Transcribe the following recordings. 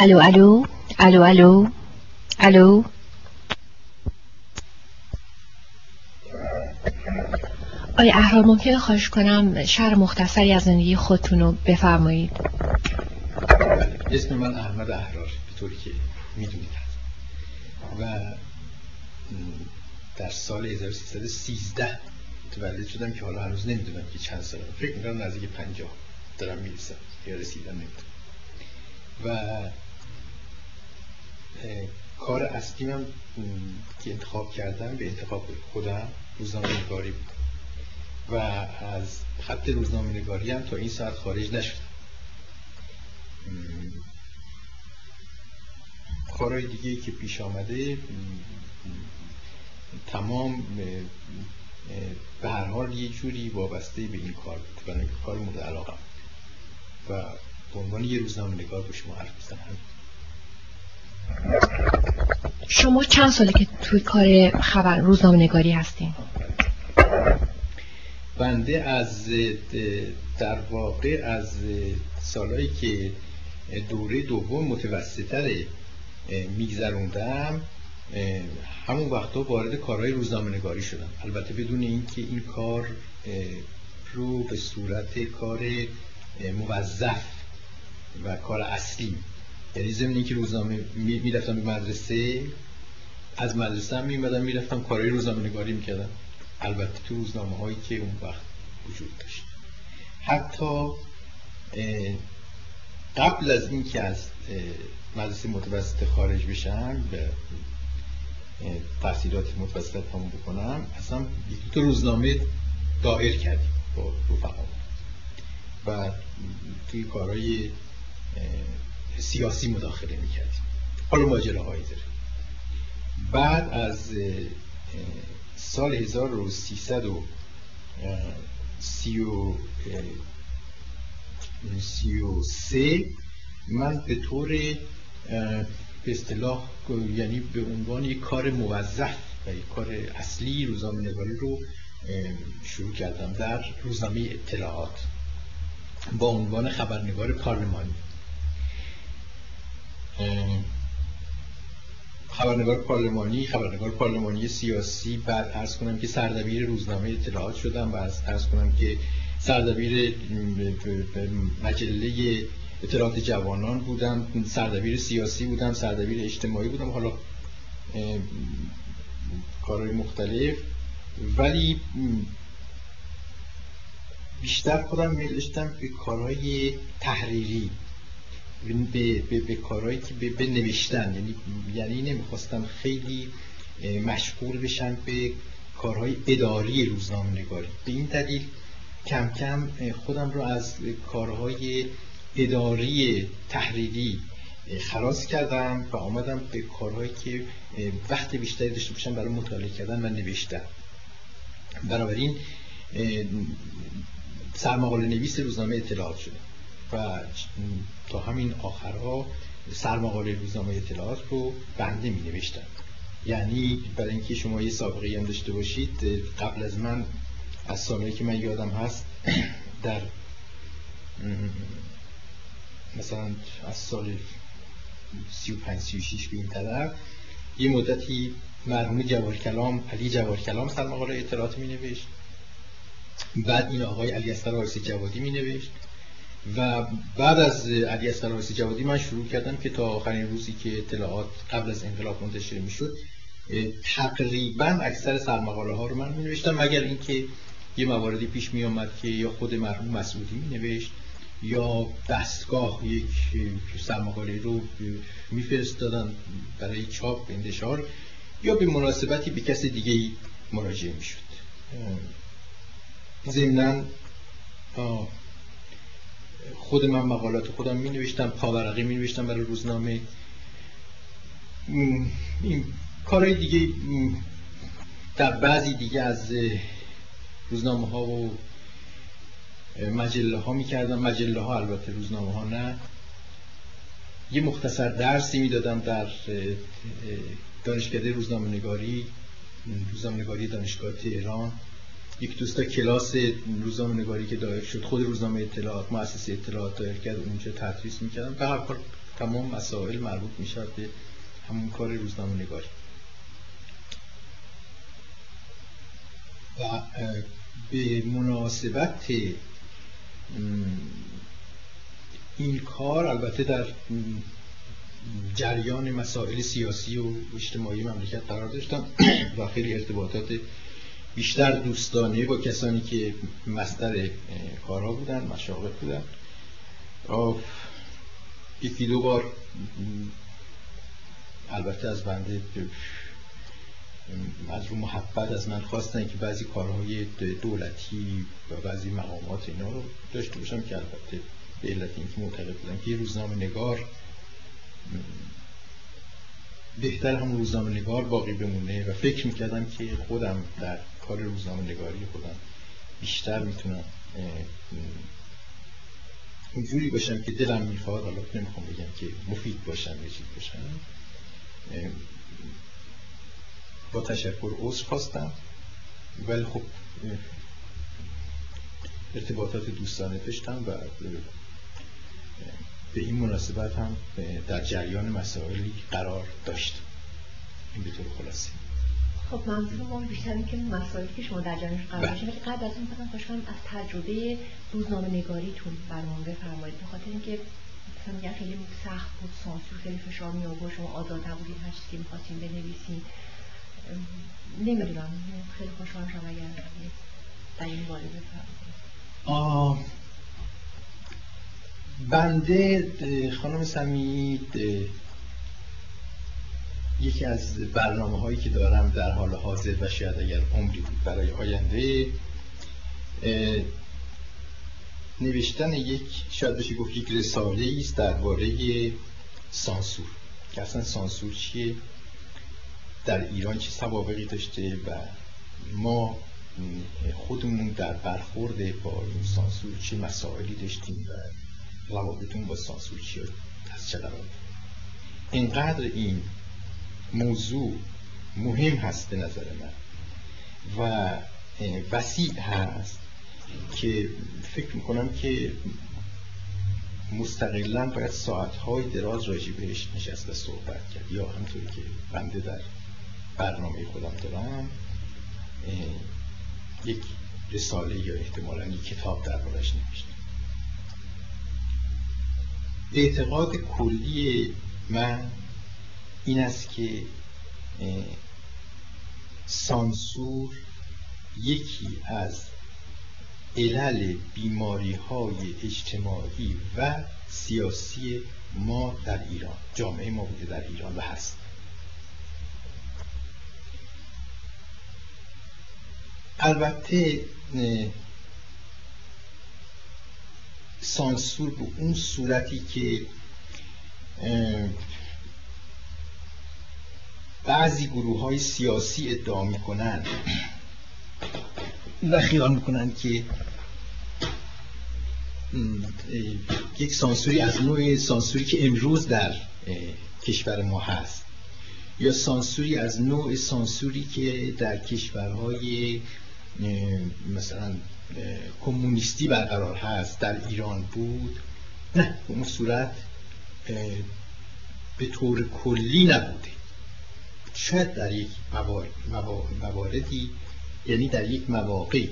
الو الو الو الو الو آیا احرار ممکنه خواهش کنم شهر مختصری از زندگی خودتون رو بفرمایید. اسم من احمد احرار به طوری که می‌دونید. و در سال 1313 متولد شدم که حالا هنوز نمی‌دونم که چند سال فکر می‌کنم نزدیک پنجاه. دارم می‌رسم. یا رسیدم نمی‌دونم. و کار اصلی که انتخاب کردم به انتخاب خودم روزنامه نگاری بود. و از خط روزنامه نگاری هم تا این ساعت خارج نشدم. کارهای دیگه که پیش آمده تمام به هر حال یه جوری وابسته به این کار بود. برای کار مورد علاقه و به عنوان یه روزنامه نگار به شما حرف بزنم شما چند ساله که توی کار خبر روزنامه نگاری هستین؟ بنده از در واقع از سالهایی که دوره دوم متوسطتر میگذروندم همون وقتا وارد کارهای روزنامه نگاری شدم البته بدون اینکه این کار رو به صورت کار موظف و کار اصلی یعنی ضمن اینکه روزنامه می‌رفتم به مدرسه از مدرسه هم میمدم می‌رفتم کارهای روزنامه نگاری می‌کردم. البته تو روزنامه هایی که اون وقت وجود داشت. حتی قبل از اینکه از مدرسه متوسط خارج بشم به تحصیلات متوسط هم بکنم اصلا یک تو روزنامه دائر کردیم با رفقا و توی کارهای سیاسی مداخله می‌کردیم حالا ماجره هایی داره بعد از سال 1333 من به طور به اصطلاح یعنی به عنوان یک کار موظف و یک کار اصلی روزنامه نگاری رو شروع کردم در روزنامه اطلاعات با عنوان خبرنگار پارلمانی. خبرنگار پارلمانی خبرنگار پارلمانی سیاسی بعد ارز کنم که سردبیر روزنامه اطلاعات شدم و ارز کنم که سردبیر مجله اطلاعات جوانان بودم سردبیر سیاسی بودم سردبیر اجتماعی بودم حالا کارهای مختلف. ولی بیشتر خودم میلشتم به کارهای تحریری به, به, به کارهایی که به, به نوشتن. یعنی یعنی نمی‌خواستم خیلی مشغول بشم به کارهای اداری روزنامه نگاری به این دلیل کم کم خودم رو از کارهای اداری تحریری خلاص کردم و آمدم به کارهایی که وقت بیشتری داشته باشم برای مطالعه کردن و نوشتن. بنابراین سرمقاله نویس روزنامه اطلاعات شدم و تا همین آخرها سرمقاله روزنامه اطلاعات رو بنده می نوشتم یعنی برای اینکه شما یه سابقه هم داشته باشید قبل از من از سالهایی که من یادم هست در مثلا از سال 35 36 به این طرف یه مدتی مرحوم جوار کلام علی جوار کلام سرمقاله اطلاعات می نوشت بعد این آقای علی اصغر آرسی جوادی می نوشت و بعد از علی اصغر آرسی جوادی من شروع کردم که تا آخرین روزی که اطلاعات قبل از انقلاب منتشر می شد تقریبا اکثر سرمقاله ها رو من می نوشتم مگر اینکه یه مواردی پیش می آمد که یا خود مرحوم مسعودی می نوشت یا دستگاه یک سرمقاله رو میفرستادن برای چاپ انتشار یا به مناسبتی به کس دیگه مراجعه می‌شد. ضمنا خود من مقالات خودم می نوشتم پاورقی می نوشتم برای روزنامه. این کارهای دیگه در بعضی دیگه از روزنامه ها و مجله ها می‌کردم. مجله ها البته روزنامه ها نه. یه مختصر درسی می‌دادم در دانشکده روزنامه نگاری روزنامه نگاری دانشگاه تهران. یک دوستا کلاس روزنامه نگاری که دایر شد خود روزنامه اطلاعات مؤسسه اطلاعات دایر کرد اونجا تدریس می‌کردم. به هر حال تمام مسائل مربوط می به همون کار روزنامه نگاری. و به مناسبت این کار البته در جریان مسائل سیاسی و اجتماعی مملکت قرار داشتم و خیلی ارتباطات بیشتر دوستانه با کسانی که مستر کارها بودن مشاغل بودن. یکی دو بار البته از بنده از رو محبت از من خواستن که بعضی کارهای دولتی و بعضی مقامات اینا رو داشته باشم که البته به علت اینکه معتقد بودم که روزنامه نگار بهتر هم روزنامه نگار باقی بمونه و فکر می‌کردم که خودم در کار روزنامه نگاری خودم بیشتر می‌تونم اونجوری باشم که دلم می‌خواد حالا نمی‌خوام بگم که مفید باشم یا چیز باشم با تشکر عذر خواستم. ولی خب ارتباطات دوستانه داشتم و به این مناسبت هم در جریان مسائلی قرار داشت. این به طور خلاصه. خب منظور ما بیشتر که مسائلی که شما در جریانش قرار. داشتید ولی قبل از اون خوش کنم از تجربه روزنامه نگاریتون برنامه بفرمایید به خاطر اینکه مثلا خیلی سخت بود سانسور خیلی فشار می آورد شما آزاد نبودید هر چیزی که می‌خواستین بنویسین نمی‌دونم خیلی خوشحال شدم اگر در این باره بفرمایید بنده خانم سمید یکی از برنامه هایی که دارم در حال حاضر و شاید اگر عمری بود برای آینده نوشتن یک شاید بشه گفت یک رساله است درباره سانسور. که اصلا سانسور چیه؟ در ایران چه سوابقی داشته و ما خودمون در برخورد با این سانسور چه مسائلی داشتیم و روابطون با سانسور چی از چه قرار اینقدر این موضوع مهم هست به نظر من. و وسیع هست که فکر می‌کنم که مستقلا باید ساعتهای دراز راجی بهش نشست و صحبت کرد. یا همطوری که بنده در برنامه خودم دارم یک رساله یا احتمالا یک کتاب در بارش نوشتم. اعتقاد کلی من این است که سانسور یکی از علل بیماری های اجتماعی و سیاسی ما در ایران جامعه ما بوده در ایران و هست. البته سانسور به اون صورتی که بعضی گروه های سیاسی ادعا می‌کنن و خیال می‌کنن که یک سانسوری از نوع سانسوری که امروز در کشور ما هست یا سانسوری از نوع سانسوری که در کشورهای مثلا کمونیستی برقرار هست در ایران بود. نه به اون صورت به طور کلی نبوده. شاید در یک مواردی یعنی در یک مواقع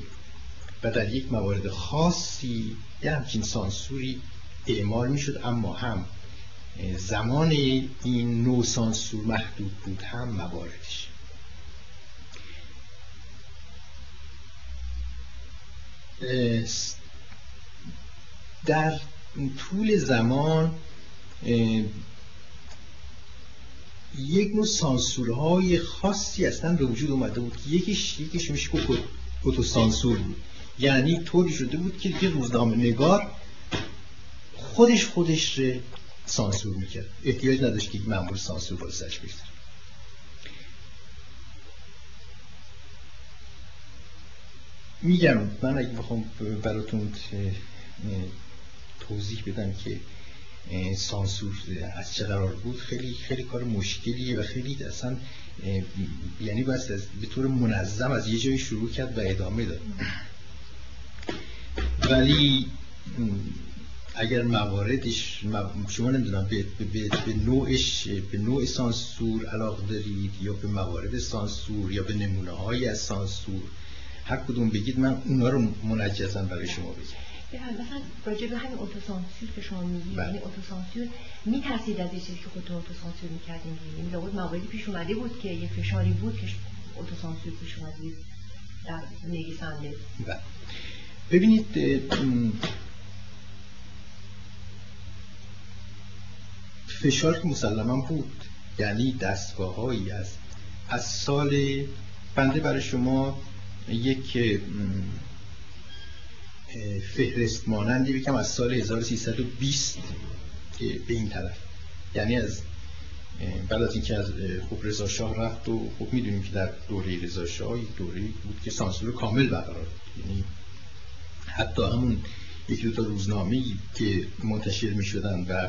و در یک موارد خاصی یه همچین سانسوری اعمال می‌شد اما هم زمان این نو سانسور محدود بود هم مواردش. در طول زمان یک نوع سانسورهای خاصی اصلا به وجود اومده بود یکیش یکیش میشه فوتو سانسور بود. یعنی طوری شده بود که یه روزنامه نگار خودش خودش رو سانسور می‌کرد. احتیاج نداشت که یک مأمور سانسور بازش بگذاره. میگم من اگه بخوام براتون توضیح بدم که سانسور از چه قرار بود؟ خیلی خیلی کار مشکلیه و خیلی اصلا یعنی بس به طور منظم از یه جایی شروع کرد و ادامه داد. ولی اگر مواردش شما نمی‌دونم به, به, به نوعش به نوع سانسور علاقه دارید یا به موارد سانسور یا به نمونه های از سانسور هر کدوم بگید من اونا رو منجزم برای شما بگم. مثلا راجع به همین اوتوسانسور که شما میگید بله. یعنی اوتوسانسور میترسید از چیزی که خودتون اوتوسانسور می‌کردین یعنی لابد مواردی پیش اومده بود که یه فشاری بود که اوتوسانسور پیش اومده در نویسنده بله. ببینید فشار که مسلما بود یعنی دستگاه هایی از از سال بنده برای شما یک فهرست مانندی بکم از سال 1320 که به این طرف. یعنی از بعد از اینکه از خوب رضا شاه رفت و خوب می‌دونیم که در دوره رضا شاه دوره بود که سانسور کامل برقرار یعنی حتی همون یک دو تا روزنامه که منتشر می شدن و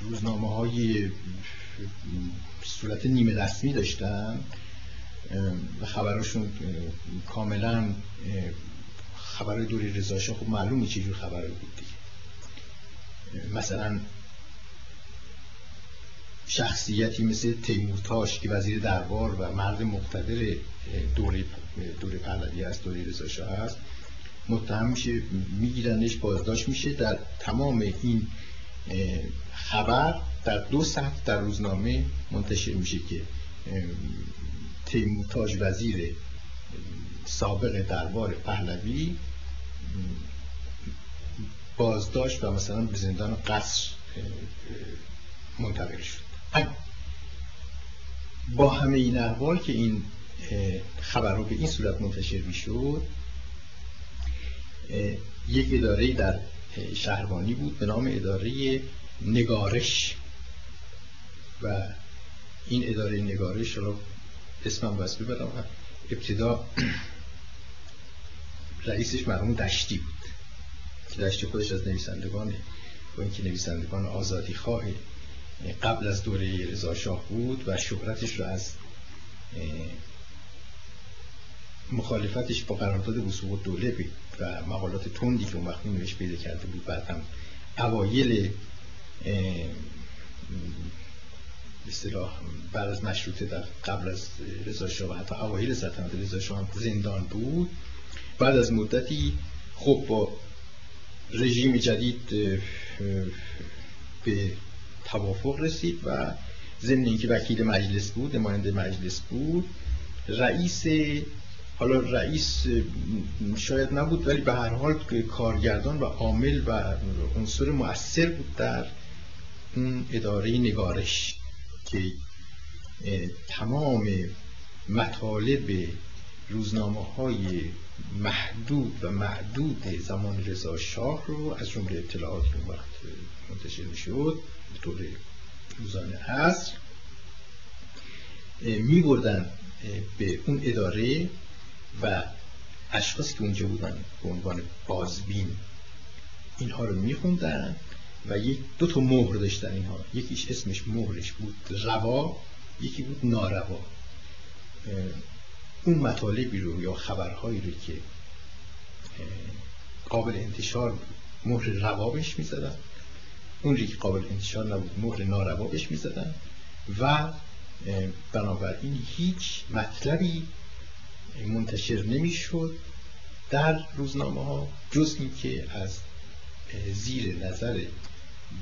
روزنامه های صورت نیمه رسمی داشتن و خبرشون کاملا خبر دوری رضاشاه خب معلومه چجور خبر بود دیگه. مثلا شخصیتی مثل تیمورتاش که وزیر دربار و مرد مقتدر دوره دوره پهلوی است دوره رضا شاه است متهم میشه میگیرنش بازداشت میشه در تمام این خبر در دو صفحه در روزنامه منتشر میشه که تیمورتاج وزیر سابق دربار پهلوی بازداشت و مثلا به زندان قصر منتقل شد. با همه این احوال که این خبر رو به این صورت منتشر می‌شد یک اداره در شهربانی بود به نام اداره نگارش. و این اداره نگارش رو اسمم بس ببرم ابتدا رئیسش مرحوم دشتی. بود دشتی خودش از نویسندگان با اینکه نویسندگان آزادی خواه قبل از دوره رضا شاه بود و شهرتش رو از مخالفتش با قرارداد وسوق دوله و مقالات تندی که اون وقت نوشت پیدا کرده بود بعد هم اوایل اصطلاح بعد از مشروطه در قبل از رضا شاه و حتی اوایل سلطنت رضا شاه هم زندان بود. بعد از مدتی خب با رژیم جدید به توافق رسید و ضمن اینکه وکیل مجلس بود نماینده مجلس بود رئیس حالا رئیس شاید نبود ولی به هر حال کارگردان و عامل و عنصر مؤثر بود در اون اداره نگارش که تمام مطالب روزنامه های محدود و معدود زمان رضا شاه رو از جمله اطلاعات که وقت منتشر می شد به طور روزانه عصر می بردن به اون اداره و اشخاصی که اونجا بودن به عنوان بازبین اینها رو میخوندن و یک دو تا مهر داشتن اینها. یکیش اسمش مهرش بود روا یکی بود ناروا. اون مطالبی رو یا خبرهایی رو که قابل انتشار مهر روا بهش می‌زدن. اون که قابل انتشار نبود مهر ناروا بهش می‌زدن. و بنابراین هیچ مطلبی منتشر نمی‌شد در روزنامه ها جز اینکه از زیر نظر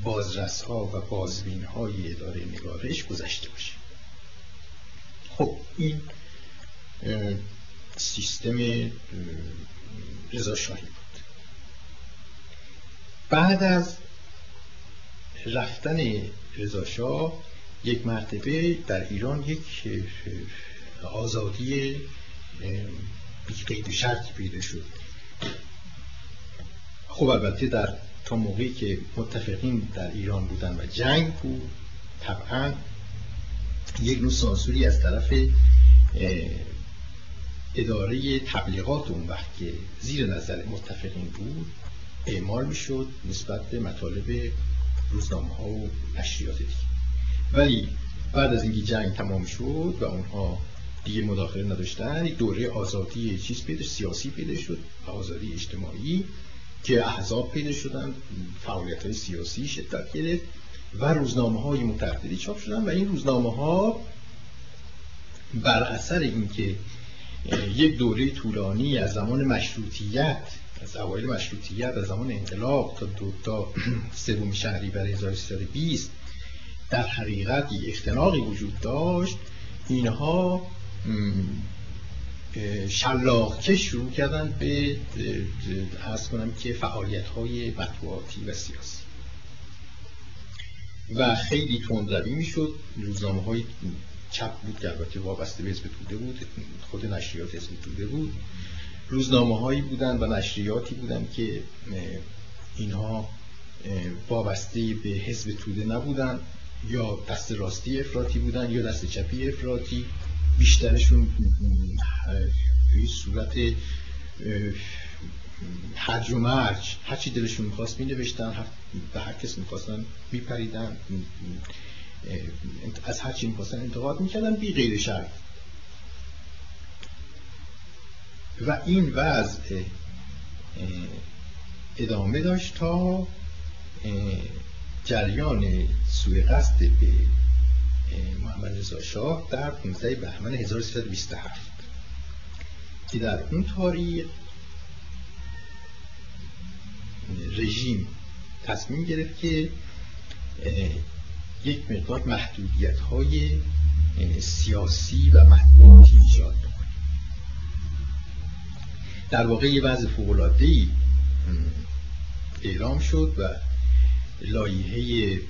بازرس ها و بازبین های اداره نگارش گذشته باشه. خب این سیستم رضا شاهی بود. بعد از رفتن رضا شاه یک مرتبه در ایران یک آزادی بی قید شرط پیدا شد. خب البته در تا موقعی که متفقین در ایران بودن و جنگ بود طبعا یک نوع سانسوری از طرف اداره تبلیغات اون وقت که زیر نظر متفقین بود اعمال می‌شد نسبت به مطالب روزنامه ها و نشریات دیگه. ولی بعد از اینکه جنگ تمام شد و اونها دیگه مداخله نداشتن دوره آزادی چیز پیدا سیاسی پیدا شد آزادی اجتماعی که احزاب پیدا شدن فعالیت های سیاسی شدت گرفت و روزنامه های متعددی چاپ شدن و این روزنامه ها بر اثر اینکه یک دوره طولانی از زمان مشروطیت از اوایل مشروطیت از زمان انقلاب تا دو تا سوم شهری برای 1320 در حقیقت یک اختناقی وجود داشت. اینها شلاقچه شروع کردن به ارز کنم که فعالیت های مطبوعاتی و سیاسی. و خیلی تندروی می‌شد. روزنامه های چپ بود که البته وابسته به حزب توده بود. خود نشریات حزب توده بود. روزنامه هایی بودن و نشریاتی بودن که اینها وابسته به حزب توده نبودن یا دست راستی افراطی بودن یا دست چپی افراطی. بیشترشون به صورت حج و مرج. هرچی دلشون می‌خواست می نوشتن به هر کس می‌خواستن میپریدن. از هرچی می‌خواستن انتقاد می‌کردن بی غیر شرط. و این وضع ادامه داشت تا جریان سوی قصد به محمد رضا شاه در 15 بهمن 1327 که در اون تاریخ رژیم تصمیم گرفت که یک مقدار محدودیت های سیاسی و مطبوعاتی ایجاد کنه در واقع یه وضع فوق‌العاده‌ای اعلام شد و لایحه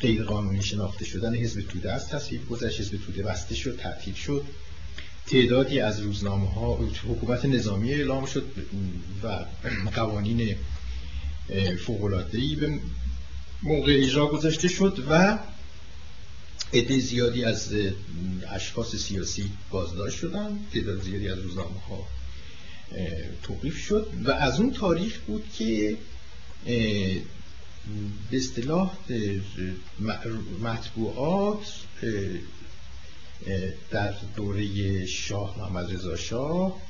غیر قانونی شناخته شدن حزب توده از تصویب گذشت حزب توده بسته شد تعطیل شد. تعدادی از روزنامه ها حکومت نظامی اعلام شد و قوانین فوقلادهی به موقع اجرا گذاشته شد و عده زیادی از اشخاص سیاسی بازداشت شدن تعداد زیادی از روزنامه ها توقیف شد و از اون تاریخ بود که به اصطلاح مطبوعات در دوره شاه محمد رضا شاه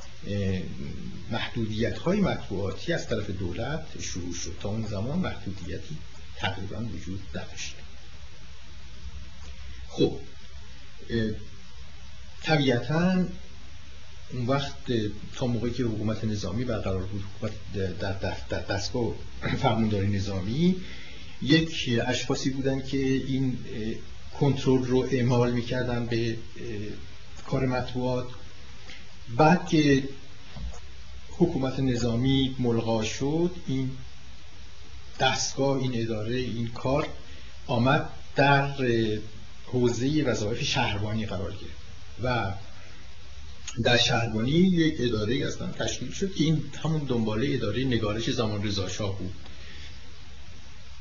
محدودیت های مطبوعاتی از طرف دولت شروع شد تا اون زمان محدودیتی تقریبا وجود نداشت. خب طبیعتا اون وقت تا موقعی که حکومت نظامی برقرار بود حکومت در, دستگاه فرمانداری نظامی یک اشخاصی بودن که این کنترل رو اعمال می‌کردن به کار مطبوعات بعد که حکومت نظامی ملغا شد این دستگاه این اداره این کار آمد در حوزه وظایف شهربانی قرار گرفت و در شهربانی یک اداره اصلا تشکیل شد که این همون دنباله اداره نگارش زمان رضا شاه بود.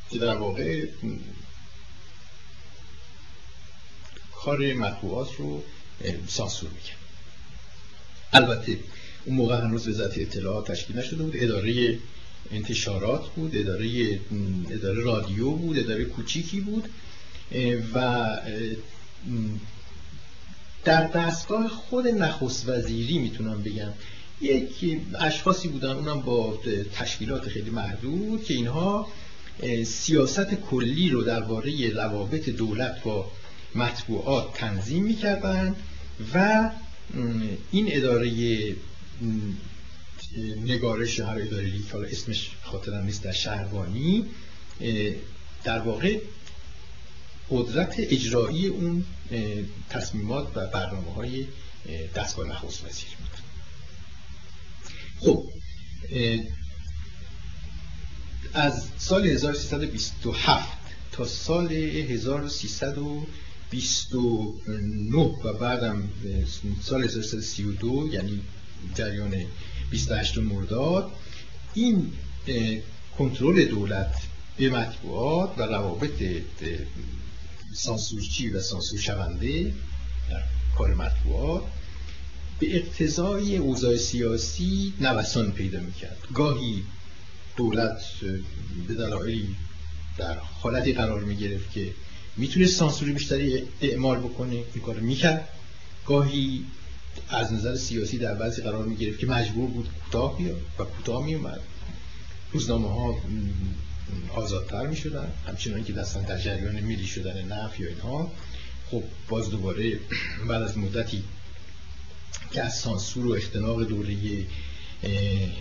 که در واقع کار مطبوعات رو سانسور می‌کرد. البته اون موقع هنوز وزارت اطلاعات تشکیل نشده بود. اداره انتشارات بود اداره اداره رادیو بود اداره کوچیکی بود. و در دستگاه خود نخست وزیری می‌تونم بگم. یک اشخاصی بودن اونم با تشکیلات خیلی محدود که اینها سیاست کلی رو درباره روابط دولت با مطبوعات تنظیم می‌کردن و این اداره نگارش هر اداره که حالا اسمش خاطرم نیست در شهربانی در واقع قدرت اجرایی اون تصمیمات و برنامه های دستگاه نخست وزیر بود. خب از سال 1327 تا سال 1329 و بعدم سال 1332 یعنی جریان 28 مرداد این کنترل دولت به مطبوعات و روابط سانسورچی و سانسور شونده در کار مطبوعات به اقتضای اوضاع سیاسی نوسان پیدا می‌کرد. گاهی دولت به دلایلی در حالتی قرار می‌گرفت که می‌تونه سانسوری بیشتری اعمال بکنه این کار می‌کرد. گاهی از نظر سیاسی در بعضی قرار می گرفت که مجبور بود کوتاه بیاد و کوتاه می اومد روزنامه ها آزادتر می شدن همچنان که دستن در جریان ملی شدن نف یا اینها. خب باز دوباره بعد از مدتی که از سانسور و اختناق دوره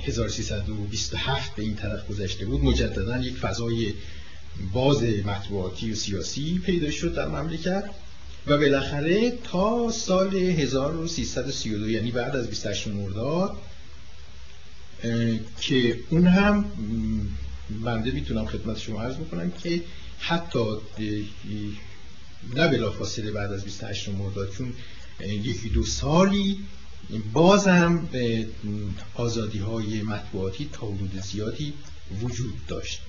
1327 به این طرف گذشته بود مجددا یک فضای باز مطبوعاتی و سیاسی پیدا شد در مملکت و بالاخره تا سال 1332 یعنی بعد از 28 مرداد که اون هم بنده می‌تونم خدمت شما عرض بکنم که حتی نه بلا فاصله بعد از 28 مرداد چون یکی دو سالی بازم به آزادی های مطبوعاتی تا زیادی وجود داشت.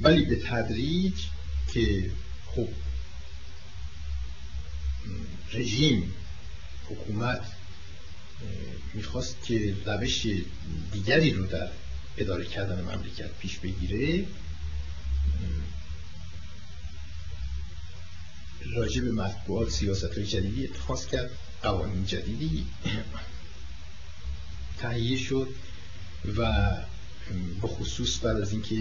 ولی به تدریج که خب رژیم حکومت می‌خواست که روش دیگری رو در اداره کردن مملکت پیش بگیره راجع به مطبوعات سیاست های جدیدی اتخاذ کرد قوانین جدیدی تهیه شد و به خصوص بعد از اینکه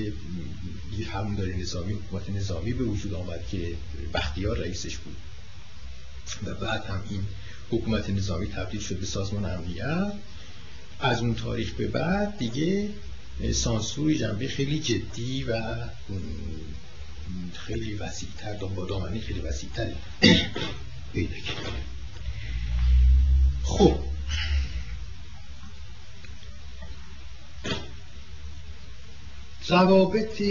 یه فرمانداری نظامی حکومت نظامی به وجود آمد که بختیار رئیسش بود. و بعد هم این حکومت نظامی تبدیل شد به سازمان امنیت. از اون تاریخ به بعد دیگه سانسور جنبه خیلی جدی و خیلی وسیعتر با دامنه خیلی وسیعتری پیدا کرد. خب ضوابط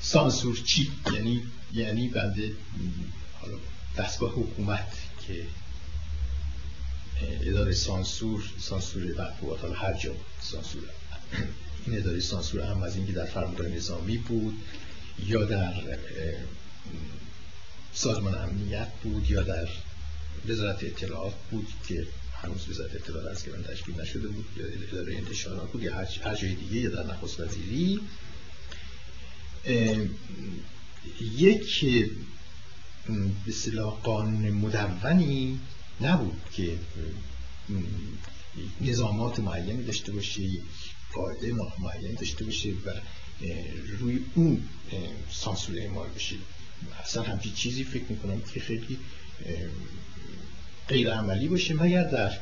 سانسور چی یعنی یعنی حالا دستگاه حکومت که اداره سانسور سانسور مطبوعات حالا هر جا سانسور این اداره سانسور هم از اینکه در فرمانداری نظامی بود یا در سازمان امنیت بود یا در وزارت اطلاعات بود که هنوز وزارت اطلاعات از که تشکیل نشده بود. اداره انتشارات بود یا هر جای دیگه یا در نخست وزیری. یک به صلاح قانون مدونی نبود که نظامات معینی داشته باشه یک قاعده معینی داشته باشه و روی اون سانسور اعمال بشه. اصلا همچین چیزی فکر می‌کنم که خیلی غیر عملی باشه مگر در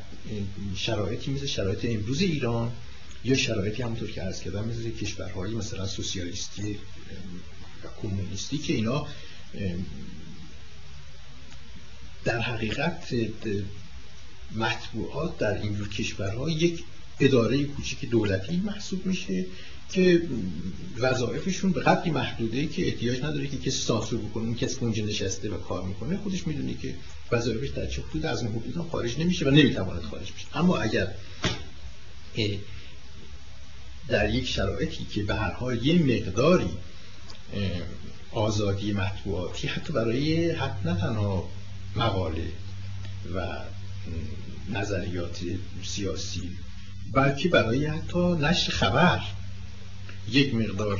شرایطی مثل شرایط امروز ایران یا شرایطی همونطور که عرض کردم مثل کشورهایی مثلا سوسیالیستی و کمونیستی که اینا در حقیقت مطبوعات در اینجور کشورها یک اداره کوچیک دولتی محسوب میشه که وظایفشون به قدری محدوده که احتیاج نداره که کسی سانسور بکنه اون کسی اونجا نشسته و کار می‌کنه خودش می‌دونه که وظایفش در چه حدود از اون حدود خارج نمیشه و نمی‌تواند خارج بشه. اما اگر در یک شرایطی که به هر حال یه مقداری آزادی مطبوعاتی حتی برای حتی نه تنها مقاله و نظریات سیاسی بلکه برای حتی نشر خبر یک مقدار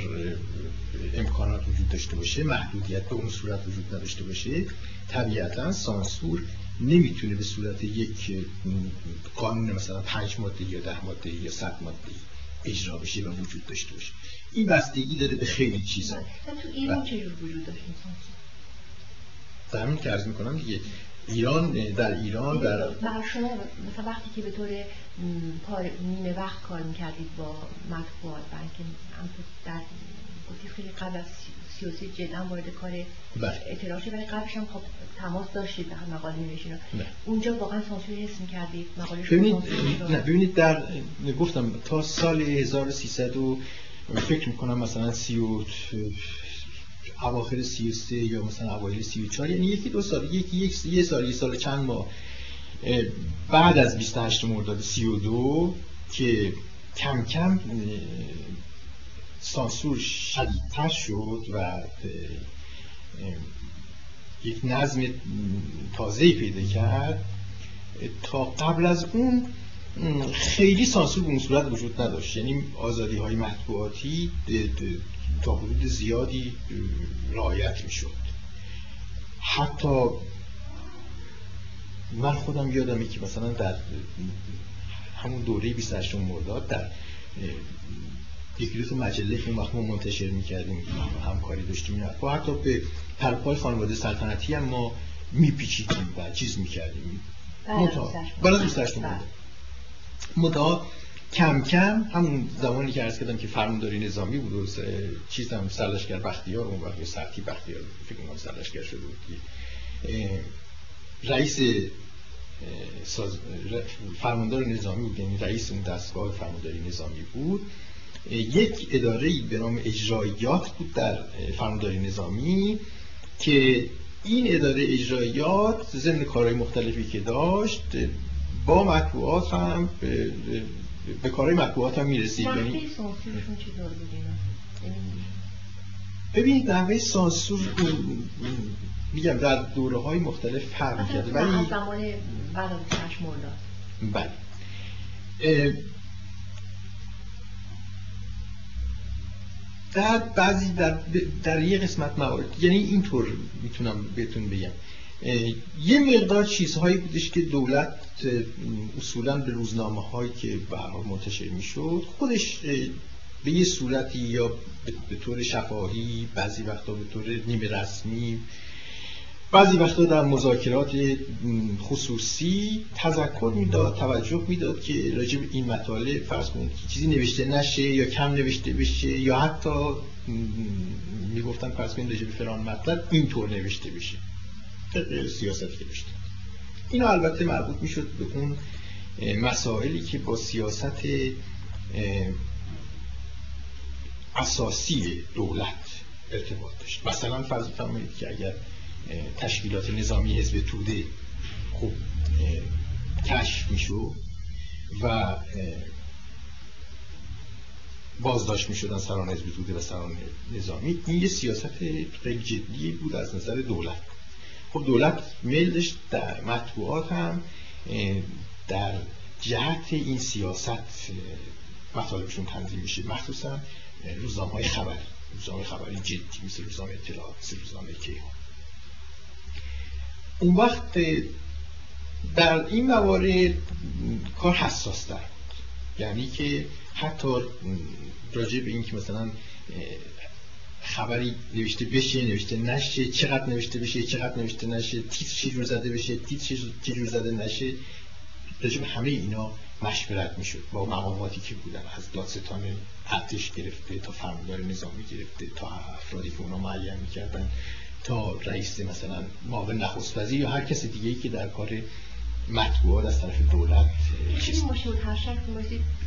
امکانات وجود داشته باشه محدودیت به اون صورت وجود نداشته باشه طبیعتا سانسور نمی‌تونه به صورت یک قانون مثلا پنج ماده یا ده ماده یا صد ماده اجرا بشه و وجود داشته باشه. این بستگی داره به خیلی چیزا. تو ایران چجور وجود داشت؟ در همین که عرض می‌کنم دیگه ایران در ایران در شما مثلا وقتی که به طور نیمه وقت کار می‌کردید با مطبوعات بلکه در خیلی قبل از سیاسی جدا وارد کار بله. اطلاعات ولی قبلش هم خب تماس داشتید در مقاله نوشتید اونجا واقعا سانسور حس می‌کردید؟ مقاله ببینید نه ببینید در گفتم تا سال 1300 و فکر می‌کنم مثلا سی و اواخر 33 یا مثلا اوایل 34 یعنی یکی دو سال یکی یک یه سال یه سال چند ماه. بعد از 28 مرداد 32 که کم کم سانسور شدیدتر شد و یک نظم تازه پیدا کرد تا قبل از اون خیلی سانسور به اون صورت وجود نداشت. یعنی آزادی های مطبوعاتی تا حدود زیادی رعایت می شد حتی من خودم یادمه که مثلا در همون دوره 28 مرداد در یکی دو مجله که وقت ما منتشر می‌کردیم همکاری داشتیم با حتی به پرپای خانواده سلطنتی هم ما میپیچیدیم و چیز می‌کردیم. برای دوست داشتم متا کم کم همون زمانی که عرض کردم که فرمانداری نظامی بود و چیز هم سرلشگر بختیار اون وقت سرتی بختیار فکر کنم سرلشگر شده بود رئیس فرماندار نظامی بود یعنی رئیس اون دستگاه فرمانداری نظامی بود. یک اداره به نام اجرایات بود در فرمانداری نظامی که این اداره اجرایات ضمن کارهای مختلفی که داشت با مطبوعات هم به, کارهای مطبوعات هم می‌رسید. یعنی ببینید نحوه سانسور میگم در دوره های مختلف فرق می‌کرده. ولی زمان بعد از مرداد. بله. در بعضی در, در یه قسمت موارد یعنی اینطور می‌تونم بهتون بگم. یه مقدار چیزهایی بودش که دولت اصولا به روزنامه هایی که به منتشر می‌شد خودش به یه صورتی یا به طور شفاهی بعضی وقتا به طور نیمه رسمی بعضی وقتا در مذاکرات خصوصی تذکر می‌داد توجه می‌داد که راجب این مطالب فرض کنید که چیزی نوشته نشه یا کم نوشته بشه یا حتی می‌گفتن فرض کنید راجب فلان مطلب اینطور نوشته بشه. سیاست نوشته. اینا البته مربوط می‌شد به اون مسائلی که با سیاست اساسی دولت ارتباط داشت. مثلا فرض فرمایید که اگر تشکیلات نظامی حزب توده خوب کشف میشو و بازداشت می‌شدن سران حزب توده و سران نظامی این یه سیاست خیلی جدی بود از نظر دولت. خب دولت میل داشت در مطبوعات هم در جهت این سیاست مطالبشون تنظیم میشه. مخصوصا روزنامه های خبری روزنامه خبری جدی مثل روزنامه اطلاعات مثل روزنامه کیهان. اون وقت در این موارد کار حساس در یعنی که حتی راجع به این که مثلا خبری نوشته بشه نوشته نشه چقدر نوشته بشه چقدر نوشته نشه تیتر چجور زده بشه تیتر چجور زده نشه. راجع به همه اینا مشورت می‌شد با مقاماتی که بودن. از دادستان ارتش گرفته تا فرماندار نظامی گرفته تا افرادی که اونا معین می‌کردن تا رئیس مثلا معاون نخست وزیر یا هر کسی دیگه ای که در کار مطبوعات از طرف دولت چیز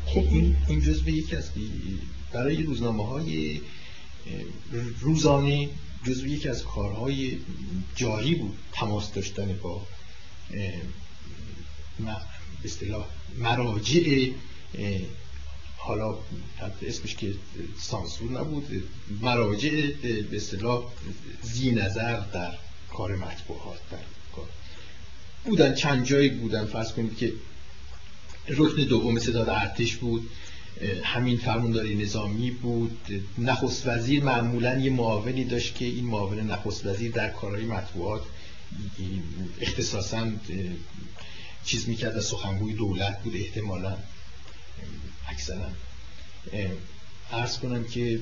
خب این این جزء یکی از برای روزنامه های روزانه جزو یکی از کارهای جاری بود تماس داشتن با به اصطلاح مراجع حالا اسمش که سانسور نبود مراجع به اصطلاح زی نظر در کار مطبوعات در کار. بودن چند جایی بودن فرض کنید که رکن دوم ستاد ارتش بود. همین فرمانداری نظامی بود. نخست وزیر معمولا یه معاونی داشت که این معاون نخست وزیر در کارهای مطبوعات اختصاصا چیز می‌کرد از سخنگوی دولت بود احتمالا. اکثرا ارز کنم که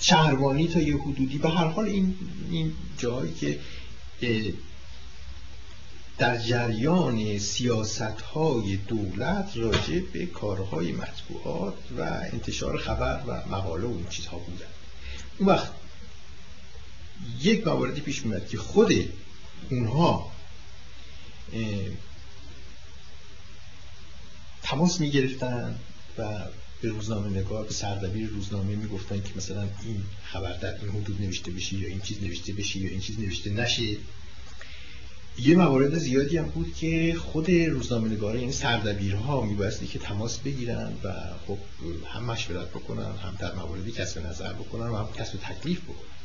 شهروانی تا یه حدودی به هر حال این, این جایی که در جریان سیاست های دولت راجع به کارهای مطبوعات و انتشار خبر و مقاله و این چیزها بودن اون وقت یک مواردی پیش میاد که خود اونها تماس می‌گرفتن و به روزنامه نگار به سردبیر روزنامه می‌گفتن که مثلا این خبر در این حدود نوشته بشه یا این چیز نوشته بشه یا این چیز نوشته نشه. یه موارد زیادی هم بود که خود روزنامه نگاره این سردبیرها میبایستی که تماس بگیرن و خب هم مشورت بکنن هم در موردی کسب نظر بکنن و هم کسب تکلیف بکنن.